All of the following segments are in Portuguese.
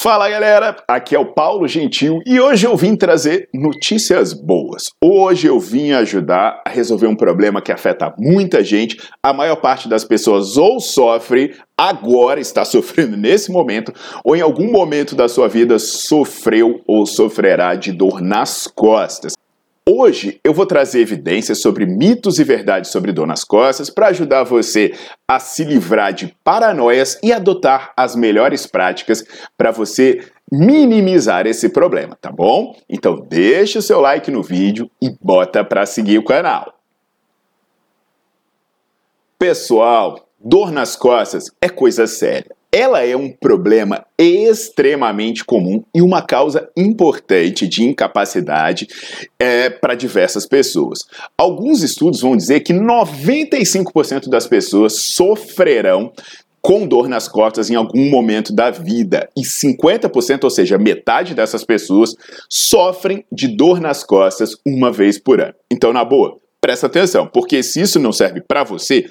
Fala galera, aqui é o Paulo Gentil e hoje eu vim trazer notícias boas. Hoje eu vim ajudar a resolver um problema que afeta muita gente. A maior parte das pessoas ou sofre agora, está sofrendo nesse momento, ou em algum momento da sua vida sofreu ou sofrerá de dor nas costas. Hoje eu vou trazer evidências sobre mitos e verdades sobre dor nas costas para ajudar você a se livrar de paranoias e adotar as melhores práticas para você minimizar esse problema, tá bom? Então deixa o seu like no vídeo e bota para seguir o canal. Pessoal, dor nas costas é coisa séria ela é um problema extremamente comum e uma causa importante de incapacidade é, para diversas pessoas. Alguns estudos vão dizer que 95% das pessoas sofrerão com dor nas costas em algum momento da vida. E 50%, ou seja, metade dessas pessoas, sofrem de dor nas costas uma vez por ano. Então, na boa, presta atenção, porque se isso não serve para você,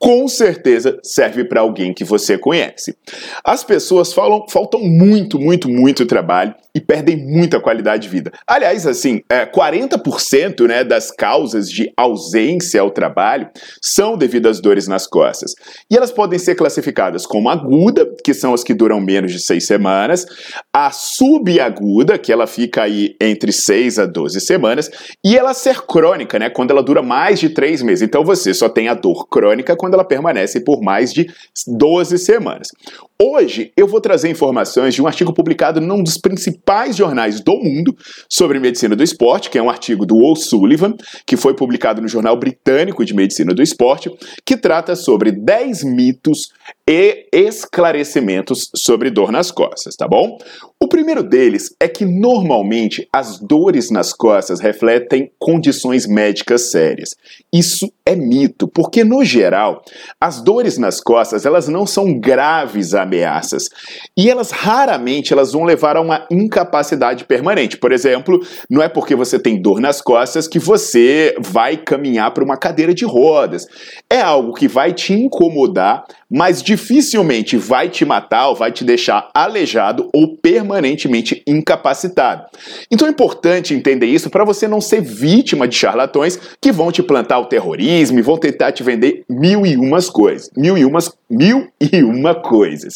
com certeza serve para alguém que você conhece. As pessoas falam, faltam muito, muito, muito trabalho e perdem muita qualidade de vida. Aliás, assim, é, 40% né, das causas de ausência ao trabalho são devido às dores nas costas. E elas podem ser classificadas como aguda, que são as que duram menos de seis semanas, a subaguda, que ela fica aí entre 6 a 12 semanas, e ela ser crônica, né, quando ela dura mais de três meses. Então você só tem a dor crônica quando ela permanece por mais de 12 semanas. Hoje eu vou trazer informações de um artigo publicado num dos principais jornais do mundo sobre medicina do esporte, que é um artigo do O'Sullivan, que foi publicado no Jornal Britânico de Medicina do Esporte, que trata sobre 10 mitos e esclarecimentos sobre dor nas costas, tá bom? O primeiro deles é que normalmente as dores nas costas refletem condições médicas sérias. Isso é mito, porque no geral, as dores nas costas, elas não são graves ameaças e elas raramente elas vão levar a uma incapacidade permanente. Por exemplo, não é porque você tem dor nas costas que você vai caminhar para uma cadeira de rodas. É algo que vai te incomodar, mas dificilmente vai te matar ou vai te deixar aleijado ou permanentemente incapacitado. Então é importante entender isso para você não ser vítima de charlatões que vão te plantar o terrorismo e vão tentar te vender mil e umas coisas. Mil e umas, mil e uma coisas.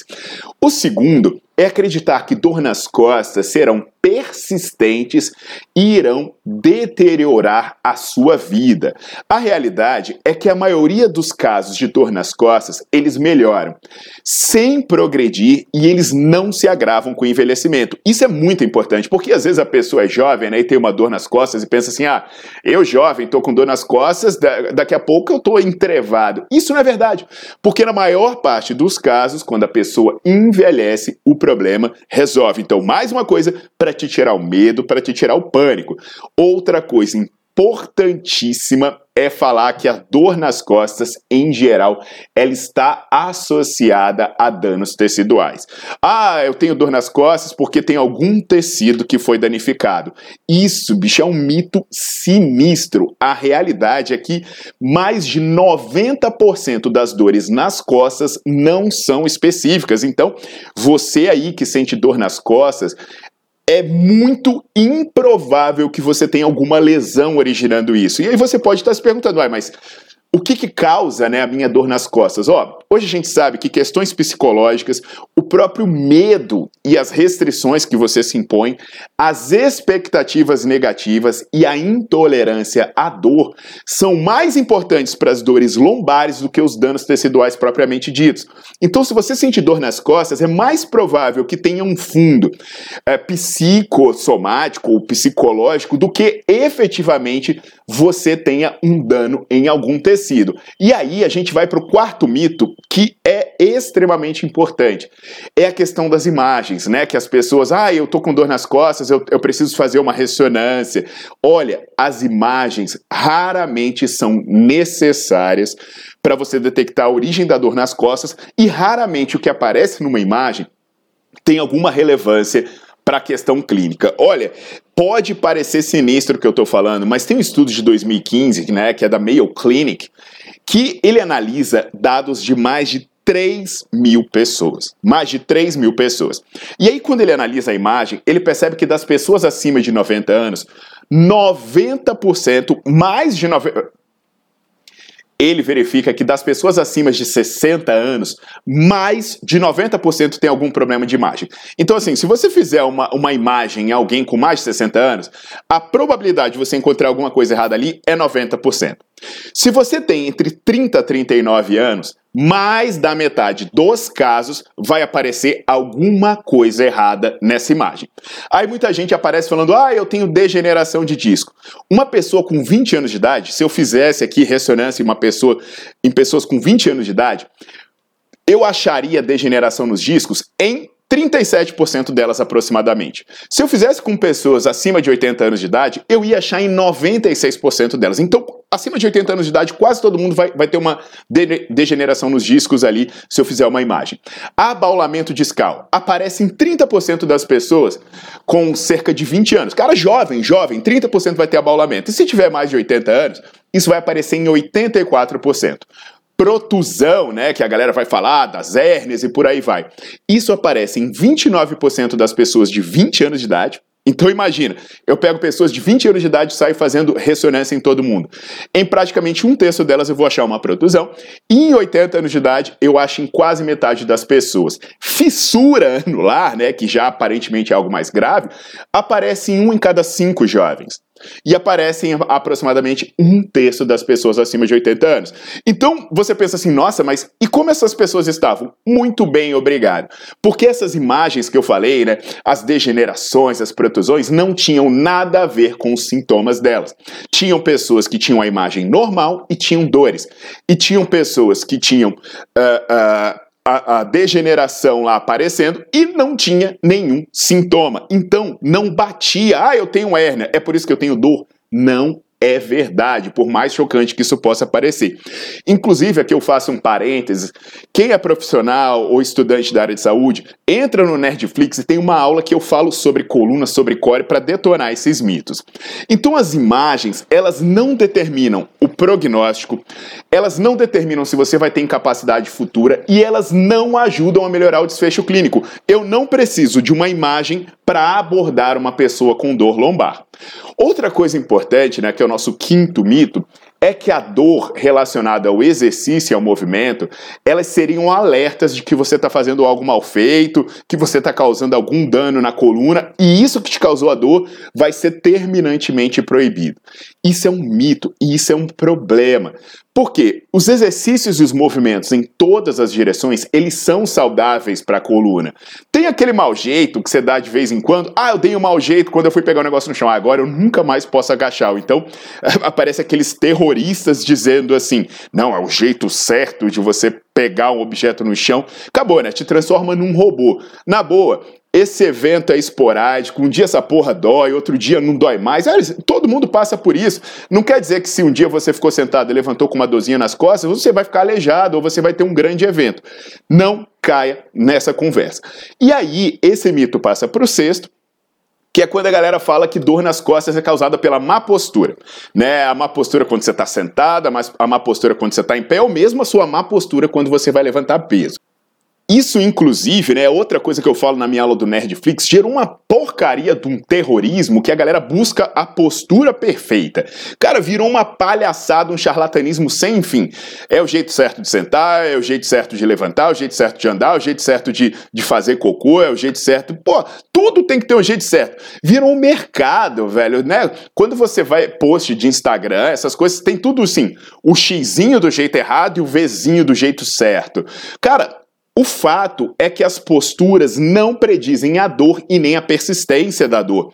O segundo é acreditar que dor nas costas serão persistentes irão deteriorar a sua vida. A realidade é que a maioria dos casos de dor nas costas, eles melhoram sem progredir e eles não se agravam com o envelhecimento. Isso é muito importante, porque às vezes a pessoa é jovem né, e tem uma dor nas costas e pensa assim: ah, eu jovem estou com dor nas costas, daqui a pouco eu estou entrevado. Isso não é verdade, porque na maior parte dos casos, quando a pessoa envelhece, o problema resolve. Então, mais uma coisa para te tirar o medo, para te tirar o pânico. Outra coisa importantíssima é falar que a dor nas costas, em geral, ela está associada a danos teciduais. Ah, eu tenho dor nas costas porque tem algum tecido que foi danificado. Isso, bicho, é um mito sinistro. A realidade é que mais de 90% das dores nas costas não são específicas. Então, você aí que sente dor nas costas, é muito improvável que você tenha alguma lesão originando isso. E aí você pode estar se perguntando, ah, mas o que, que causa né, a minha dor nas costas? Ó, hoje a gente sabe que questões psicológicas, o próprio medo e as restrições que você se impõe, as expectativas negativas e a intolerância à dor são mais importantes para as dores lombares do que os danos teciduais propriamente ditos. Então, se você sente dor nas costas, é mais provável que tenha um fundo é, psicossomático ou psicológico do que efetivamente você tenha um dano em algum tecido tecido. E aí a gente vai para o quarto mito, que é extremamente importante. É a questão das imagens, né? Que as pessoas, ah, eu tô com dor nas costas, eu, eu preciso fazer uma ressonância. Olha, as imagens raramente são necessárias para você detectar a origem da dor nas costas e raramente o que aparece numa imagem tem alguma relevância para a questão clínica. Olha, pode parecer sinistro o que eu estou falando, mas tem um estudo de 2015, né, que é da Mayo Clinic, que ele analisa dados de mais de 3 mil pessoas. Mais de 3 mil pessoas. E aí, quando ele analisa a imagem, ele percebe que das pessoas acima de 90 anos, 90%, mais de 90% ele verifica que das pessoas acima de 60 anos, mais de 90% tem algum problema de imagem. Então, assim, se você fizer uma, uma imagem em alguém com mais de 60 anos, a probabilidade de você encontrar alguma coisa errada ali é 90%. Se você tem entre 30 e 39 anos, mais da metade dos casos vai aparecer alguma coisa errada nessa imagem. Aí muita gente aparece falando: ah, eu tenho degeneração de disco. Uma pessoa com 20 anos de idade, se eu fizesse aqui ressonância em uma pessoa, em pessoas com 20 anos de idade, eu acharia degeneração nos discos em 37% delas aproximadamente. Se eu fizesse com pessoas acima de 80 anos de idade, eu ia achar em 96% delas. Então, acima de 80 anos de idade, quase todo mundo vai, vai ter uma de degeneração nos discos ali, se eu fizer uma imagem. Abaulamento discal aparece em 30% das pessoas com cerca de 20 anos. Cara jovem, jovem, 30% vai ter abaulamento. E se tiver mais de 80 anos, isso vai aparecer em 84% protusão, né, que a galera vai falar, das hérnias e por aí vai. Isso aparece em 29% das pessoas de 20 anos de idade. Então imagina, eu pego pessoas de 20 anos de idade e saio fazendo ressonância em todo mundo. Em praticamente um terço delas eu vou achar uma protusão, e em 80 anos de idade eu acho em quase metade das pessoas. Fissura anular, né, que já aparentemente é algo mais grave, aparece em um em cada cinco jovens e aparecem aproximadamente um terço das pessoas acima de 80 anos. Então você pensa assim, nossa, mas e como essas pessoas estavam? Muito bem, obrigado. Porque essas imagens que eu falei, né, as degenerações, as protusões, não tinham nada a ver com os sintomas delas. Tinham pessoas que tinham a imagem normal e tinham dores. E tinham pessoas que tinham. Uh, uh, a, a, degeneração lá aparecendo e não tinha nenhum sintoma. Então, não batia. Ah, eu tenho hérnia, é por isso que eu tenho dor. Não é verdade, por mais chocante que isso possa parecer. Inclusive, aqui eu faço um parênteses: quem é profissional ou estudante da área de saúde, entra no Nerdflix e tem uma aula que eu falo sobre coluna, sobre core, para detonar esses mitos. Então, as imagens, elas não determinam o prognóstico, elas não determinam se você vai ter incapacidade futura e elas não ajudam a melhorar o desfecho clínico. Eu não preciso de uma imagem para abordar uma pessoa com dor lombar. Outra coisa importante, né, que é o nosso quinto mito, é que a dor relacionada ao exercício e ao movimento, elas seriam alertas de que você está fazendo algo mal feito, que você está causando algum dano na coluna, e isso que te causou a dor vai ser terminantemente proibido. Isso é um mito e isso é um problema. Porque os exercícios e os movimentos em todas as direções, eles são saudáveis para a coluna. Tem aquele mau jeito que você dá de vez em quando. Ah, eu dei um mau jeito quando eu fui pegar um negócio no chão. Ah, agora eu nunca mais posso agachar. Então, aparece aqueles terroristas dizendo assim: não, é o jeito certo de você pegar um objeto no chão. Acabou, né? Te transforma num robô. Na boa, esse evento é esporádico, um dia essa porra dói, outro dia não dói mais. Todo mundo passa por isso. Não quer dizer que se um dia você ficou sentado e levantou com uma dorzinha nas costas, você vai ficar aleijado ou você vai ter um grande evento. Não caia nessa conversa. E aí, esse mito passa para o sexto, que é quando a galera fala que dor nas costas é causada pela má postura. Né? A má postura quando você está sentada, a má postura quando você está em pé, ou mesmo a sua má postura quando você vai levantar peso. Isso, inclusive, né, é outra coisa que eu falo na minha aula do Nerdflix, gerou uma porcaria de um terrorismo que a galera busca a postura perfeita. Cara, virou uma palhaçada, um charlatanismo sem fim. É o jeito certo de sentar, é o jeito certo de levantar, é o jeito certo de andar, é o jeito certo de, de fazer cocô, é o jeito certo. Pô, tudo tem que ter um jeito certo. Virou um mercado, velho, né? Quando você vai post de Instagram, essas coisas, tem tudo assim: o xizinho do jeito errado e o Vzinho do jeito certo. Cara, o fato é que as posturas não predizem a dor e nem a persistência da dor.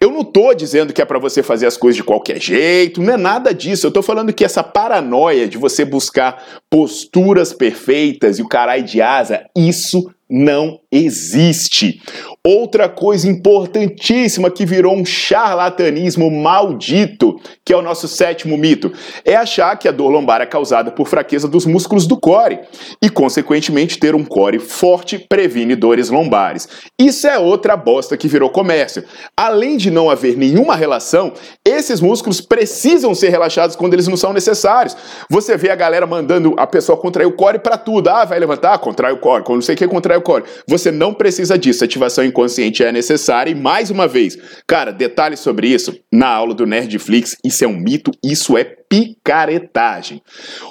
Eu não estou dizendo que é para você fazer as coisas de qualquer jeito, não é nada disso. Eu estou falando que essa paranoia de você buscar posturas perfeitas e o carai de asa, isso não existe. Outra coisa importantíssima que virou um charlatanismo maldito, que é o nosso sétimo mito, é achar que a dor lombar é causada por fraqueza dos músculos do core e, consequentemente, ter um core forte previne dores lombares. Isso é outra bosta que virou comércio. Além de não haver nenhuma relação, esses músculos precisam ser relaxados quando eles não são necessários. Você vê a galera mandando a pessoa contrair o core para tudo. Ah, vai levantar, contrai o core. Quando não sei o que, contrai o core. Você não precisa disso. Ativação inconsciente é necessária. E mais uma vez, cara, detalhes sobre isso na aula do Nerdflix. Isso é um mito, isso é picaretagem.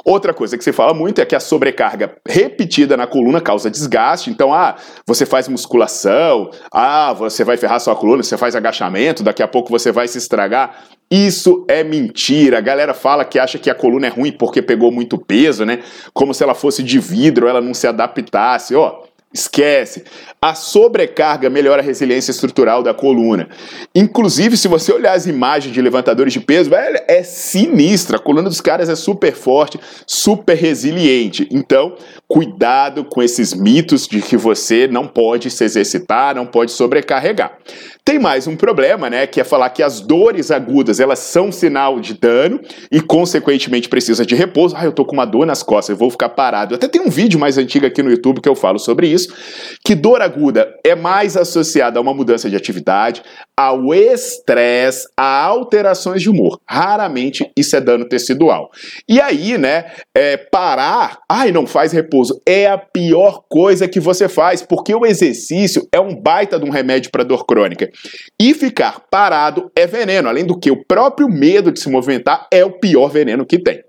Outra coisa que se fala muito é que a sobrecarga repetida na coluna causa desgaste. Então, ah, você faz musculação, ah, você vai ferrar sua coluna, você faz agachamento, daqui a pouco você vai se estragar. Isso é mentira. A galera fala que acha que a coluna é ruim porque pegou muito peso, né? Como se ela fosse de vidro, ela não se adaptasse. Ó, Esquece. A sobrecarga melhora a resiliência estrutural da coluna. Inclusive, se você olhar as imagens de levantadores de peso, velho, é sinistra. A coluna dos caras é super forte, super resiliente. Então, cuidado com esses mitos de que você não pode se exercitar, não pode sobrecarregar. Tem mais um problema, né, que é falar que as dores agudas, elas são sinal de dano e consequentemente precisa de repouso. Ah, eu tô com uma dor nas costas, eu vou ficar parado. Até tem um vídeo mais antigo aqui no YouTube que eu falo sobre isso, que dor aguda é mais associada a uma mudança de atividade, ao estresse, a alterações de humor. Raramente isso é dano tecidual. E aí, né, é, parar, ai, não faz repouso, é a pior coisa que você faz, porque o exercício é um baita de um remédio para dor crônica. E ficar parado é veneno, além do que o próprio medo de se movimentar é o pior veneno que tem.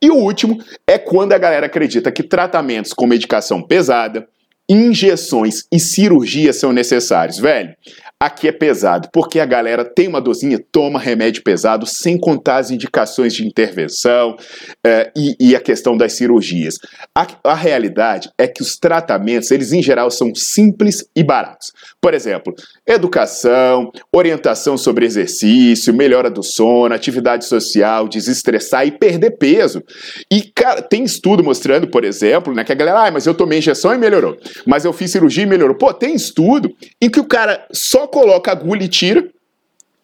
E o último é quando a galera acredita que tratamentos com medicação pesada, injeções e cirurgias são necessários. Velho, Aqui é pesado, porque a galera tem uma dosinha, toma remédio pesado, sem contar as indicações de intervenção é, e, e, a questão das cirurgias. A, a, realidade é que os tratamentos, eles em geral são simples e baratos. Por exemplo, educação, orientação sobre exercício, melhora do sono, atividade social, desestressar e perder peso. E, cara, tem estudo mostrando, por exemplo, né, que a galera, ah, mas eu tomei injeção e melhorou, mas eu fiz cirurgia e melhorou. Pô, tem estudo em que o cara só coloca agulha e tira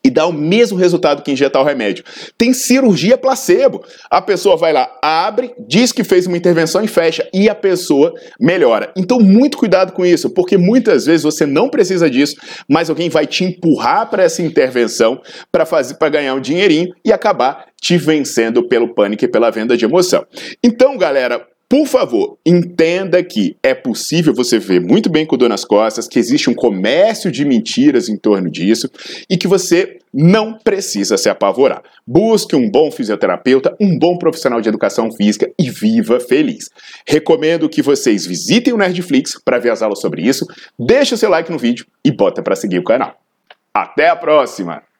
e dá o mesmo resultado que injetar o remédio. Tem cirurgia placebo. A pessoa vai lá, abre, diz que fez uma intervenção e fecha, e a pessoa melhora. Então, muito cuidado com isso, porque muitas vezes você não precisa disso, mas alguém vai te empurrar para essa intervenção para fazer para ganhar um dinheirinho e acabar te vencendo pelo pânico e pela venda de emoção. Então, galera, por favor, entenda que é possível você ver muito bem com o dor nas costas, que existe um comércio de mentiras em torno disso e que você não precisa se apavorar. Busque um bom fisioterapeuta, um bom profissional de educação física e viva feliz. Recomendo que vocês visitem o Nerdflix para ver as aulas sobre isso, deixe o seu like no vídeo e bota para seguir o canal. Até a próxima!